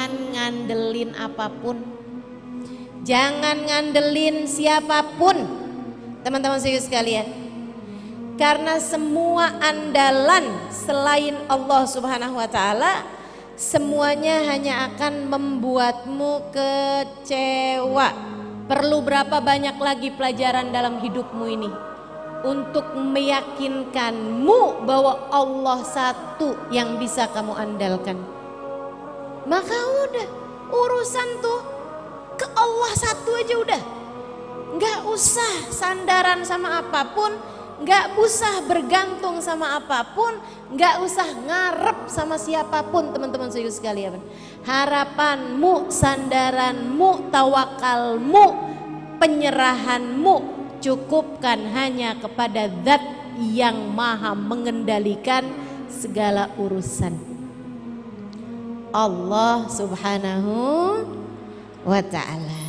jangan ngandelin apa pun. Jangan ngandelin siapa pun. Teman-teman serius sekalian. Karena semua andalan selain Allah Subhanahu wa taala semuanya hanya akan membuatmu kecewa. Perlu berapa banyak lagi pelajaran dalam hidupmu ini untuk meyakinkanmu bahwa Allah satu yang bisa kamu andalkan. Maka udah urusan tuh ke Allah satu aja udah. Nggak usah sandaran sama apa pun, nggak usah bergantung sama apa pun, nggak usah ngarep sama siapa pun teman-teman serius sekalian. Harapanmu, sandaranmu, tawakalmu, penyerahanmu cukupkan hanya kepada zat yang maha mengendalikan segala urusan. Allah subhanahu wa ta'ala.